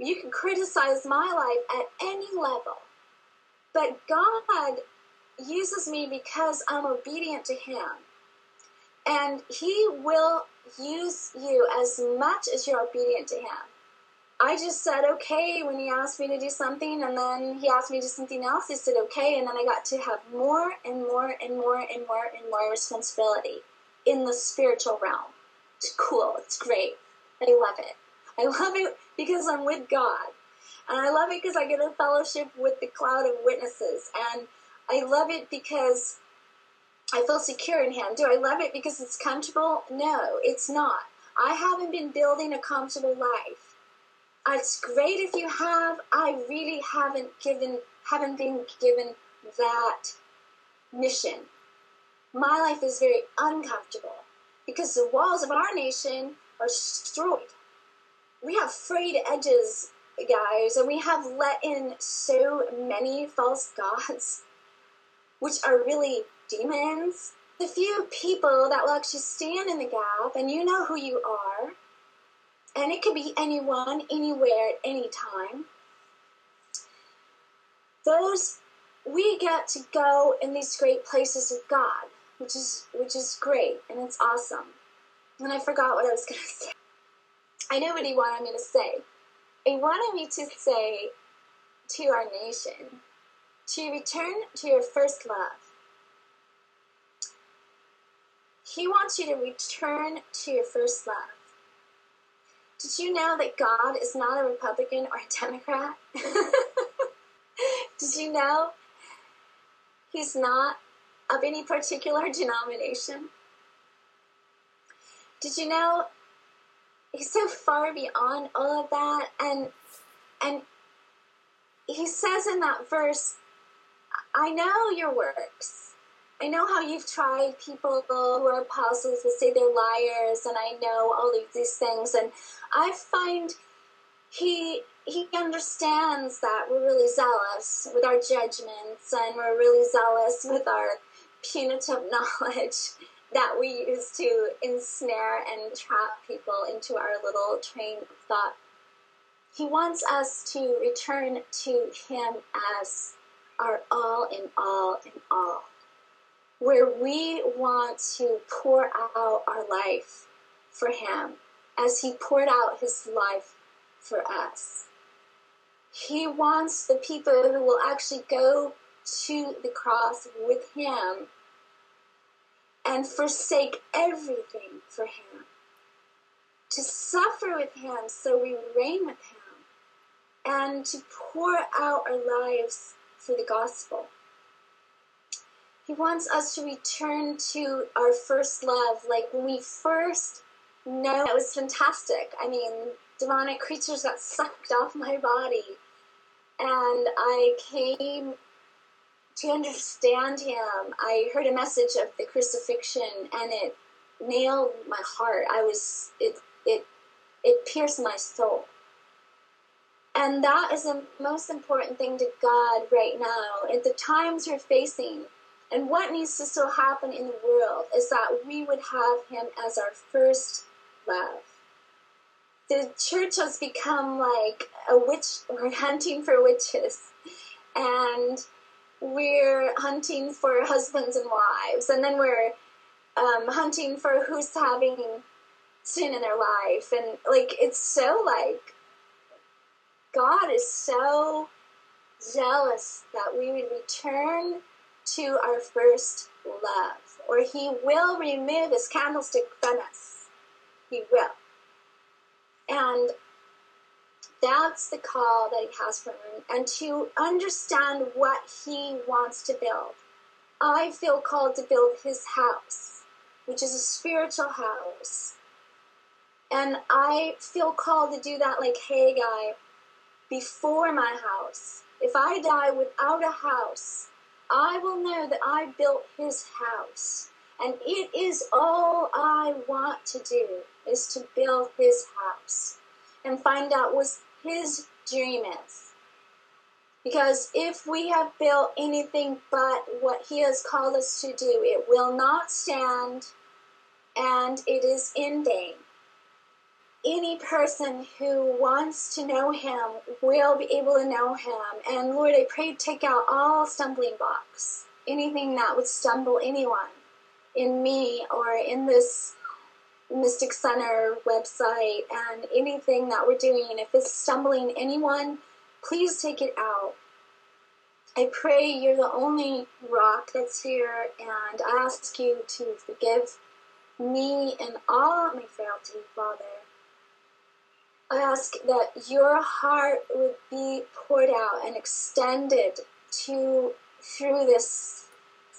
You can criticize my life at any level. But God uses me because I'm obedient to Him. And He will use you as much as you're obedient to Him. I just said okay when He asked me to do something, and then He asked me to do something else. I said okay, and then I got to have more and more and more and more and more responsibility in the spiritual realm. It's cool, it's great. I love it. I love it because I'm with God. And I love it because I get a fellowship with the cloud of witnesses. And I love it because I feel secure in Him. Do I love it because it's comfortable? No, it's not. I haven't been building a comfortable life. It's great if you have. I really haven't given, haven't been given that mission. My life is very uncomfortable because the walls of our nation are destroyed. We have frayed edges, guys, and we have let in so many false gods, which are really demons. The few people that will actually stand in the gap, and you know who you are, and it could be anyone, anywhere, at any time. Those we get to go in these great places with God, which is which is great and it's awesome. And I forgot what I was going to say. I know what he wanted me to say. He wanted me to say to our nation to return to your first love. He wants you to return to your first love. Did you know that God is not a Republican or a Democrat? Did you know He's not of any particular denomination? Did you know he's so far beyond all of that and and he says in that verse i know your works. I know how you've tried people who are apostles will say they're liars and i know all of these things. And i find he he understands that we're really zealous with our judgments and we're really zealous with our punitive knowledge that we use to ensnare and trap people into our little train of thought. He wants us to return to Him as our all in all in all, where we want to pour out our life for Him as He poured out His life for us. He wants the people who will actually go to the cross with Him and forsake everything for Him, to suffer with Him so we reign with Him, and to pour out our lives for the gospel. He wants us to return to our first love, like when we first know it was fantastic. I mean, demonic creatures got sucked off my body, and I came to understand him, I heard a message of the crucifixion and it nailed my heart. I was it it it pierced my soul. And that is the most important thing to God right now. At the times we're facing, and what needs to still happen in the world is that we would have Him as our first love. The church has become like a witch, we're hunting for witches. And we're hunting for husbands and wives, and then we're um, hunting for who's having sin in their life, and like it's so like God is so jealous that we would return to our first love, or He will remove His candlestick from us. He will, and that's the call that he has for me, and to understand what he wants to build. I feel called to build his house, which is a spiritual house. And I feel called to do that like Haggai before my house. If I die without a house, I will know that I built his house. And it is all I want to do is to build his house and find out was his dream is. Because if we have built anything but what he has called us to do, it will not stand and it is in vain. any person who wants to know him will be able to know him. And Lord, I pray take out all stumbling blocks, anything that would stumble anyone in me or in this Mystic Center website and anything that we're doing. If it's stumbling anyone, please take it out. I pray you're the only rock that's here, and I ask you to forgive me and all my frailty, Father. I ask that your heart would be poured out and extended to through this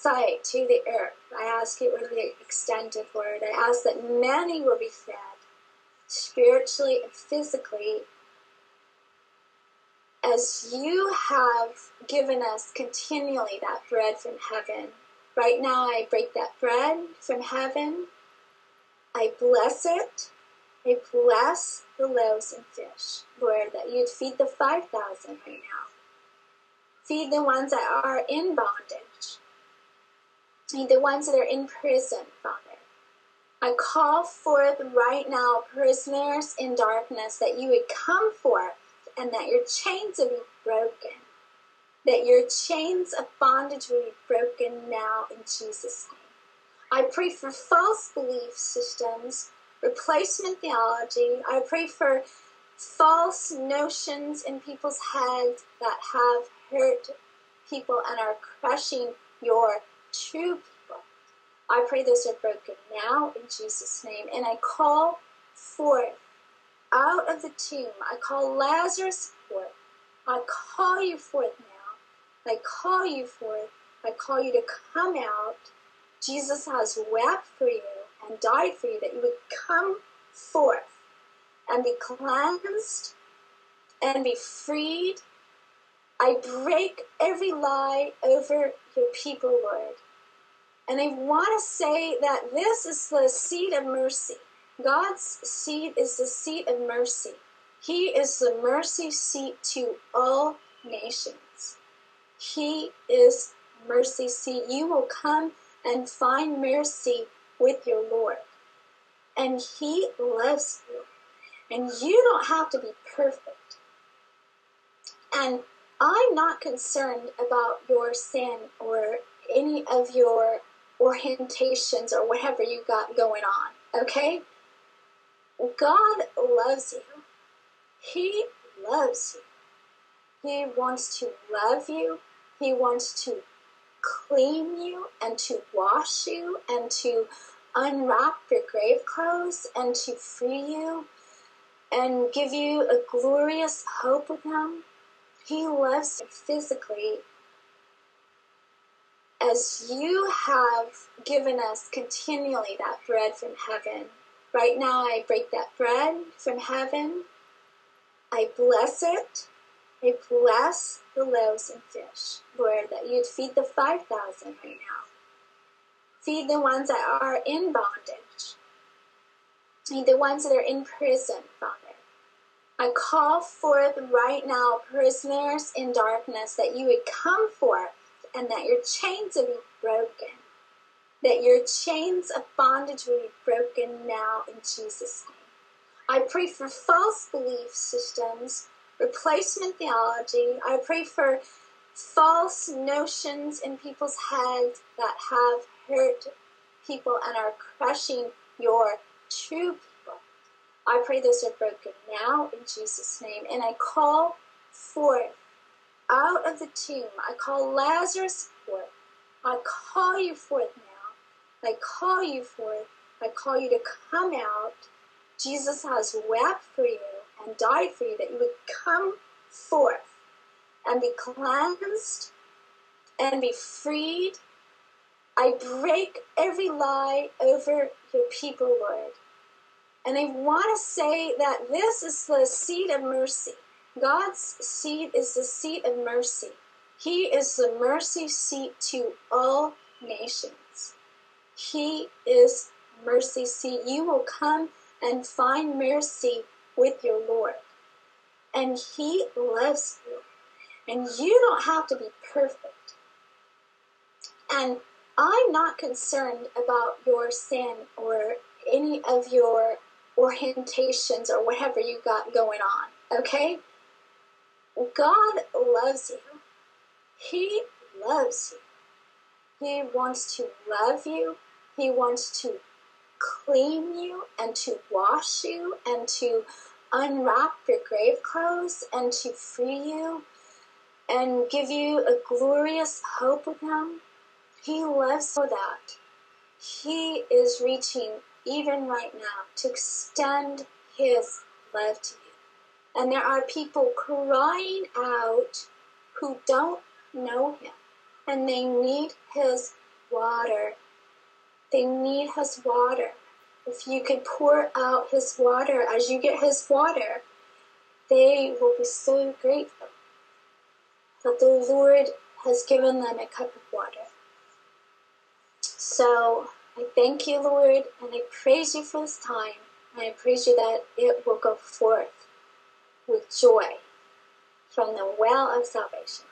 site to the earth. I ask it would be extended, Lord. I ask that many will be fed spiritually and physically as you have given us continually that bread from heaven. Right now, I break that bread from heaven. I bless it. I bless the loaves and fish, Lord, that you'd feed the 5,000 right now. Feed the ones that are in bondage. The ones that are in prison, Father. I call forth right now, prisoners in darkness, that you would come forth and that your chains would be broken. That your chains of bondage would be broken now in Jesus' name. I pray for false belief systems replacement theology. I pray for false notions in people's heads that have hurt people and are crushing your true people. I pray those are broken now in Jesus' name. And I call forth out of the tomb, I call Lazarus forth. I call you forth now. I call you forth. I call you to come out. Jesus has wept for you and died for you, that you would come forth and be cleansed and be freed. I break every lie over your people, Lord. And I want to say that this is the seat of mercy. God's seat is the seat of mercy. He is the mercy seat to all nations. He is mercy seat. You will come and find mercy with your Lord. And He loves you. And you don't have to be perfect. And I'm not concerned about your sin or any of your orientations or whatever you got going on, okay? God loves you. He loves you. He wants to love you. He wants to clean you and to wash you and to unwrap your grave clothes and to free you and give you a glorious hope with Him. He loves you physically as you have given us continually that bread from heaven. Right now, I break that bread from heaven. I bless it. I bless the loaves and fish, Lord, that you'd feed the 5,000 right now. Feed the ones that are in bondage. Feed the ones that are in prison, Father. I call forth right now, prisoners in darkness, that you would come forth and that your chains will be broken. That your chains of bondage will be broken now in Jesus' name. I pray for false belief systems replacement theology. I pray for false notions in people's heads that have hurt people and are crushing your true people. I pray those are broken now in Jesus' name. And I call forth out of the tomb, I call Lazarus forth. I call you forth now. I call you forth. I call you to come out. Jesus has wept for you and died for you, that you would come forth and be cleansed and be freed. I break every lie over your people, Lord. And I want to say that this is the seat of mercy. God's seat is the seat of mercy. He is the mercy seat to all nations. He is mercy seat. You will come and find mercy with your Lord. And He loves you. And you don't have to be perfect. And I'm not concerned about your sin or any of your orientations or whatever you got going on, okay? God loves you. He loves you. He wants to love you. He wants to clean you and to wash you and to unwrap your grave clothes and to free you and give you a glorious hope with Him. He loves so that He is reaching even right now to extend His love to you. And there are people crying out who don't know Him and they need His water. They need His water. If you could pour out His water as you get His water, they will be so grateful that the Lord has given them a cup of water. So I thank you, Lord, and I praise you for this time. And I praise you that it will go forth joy from the well of salvation.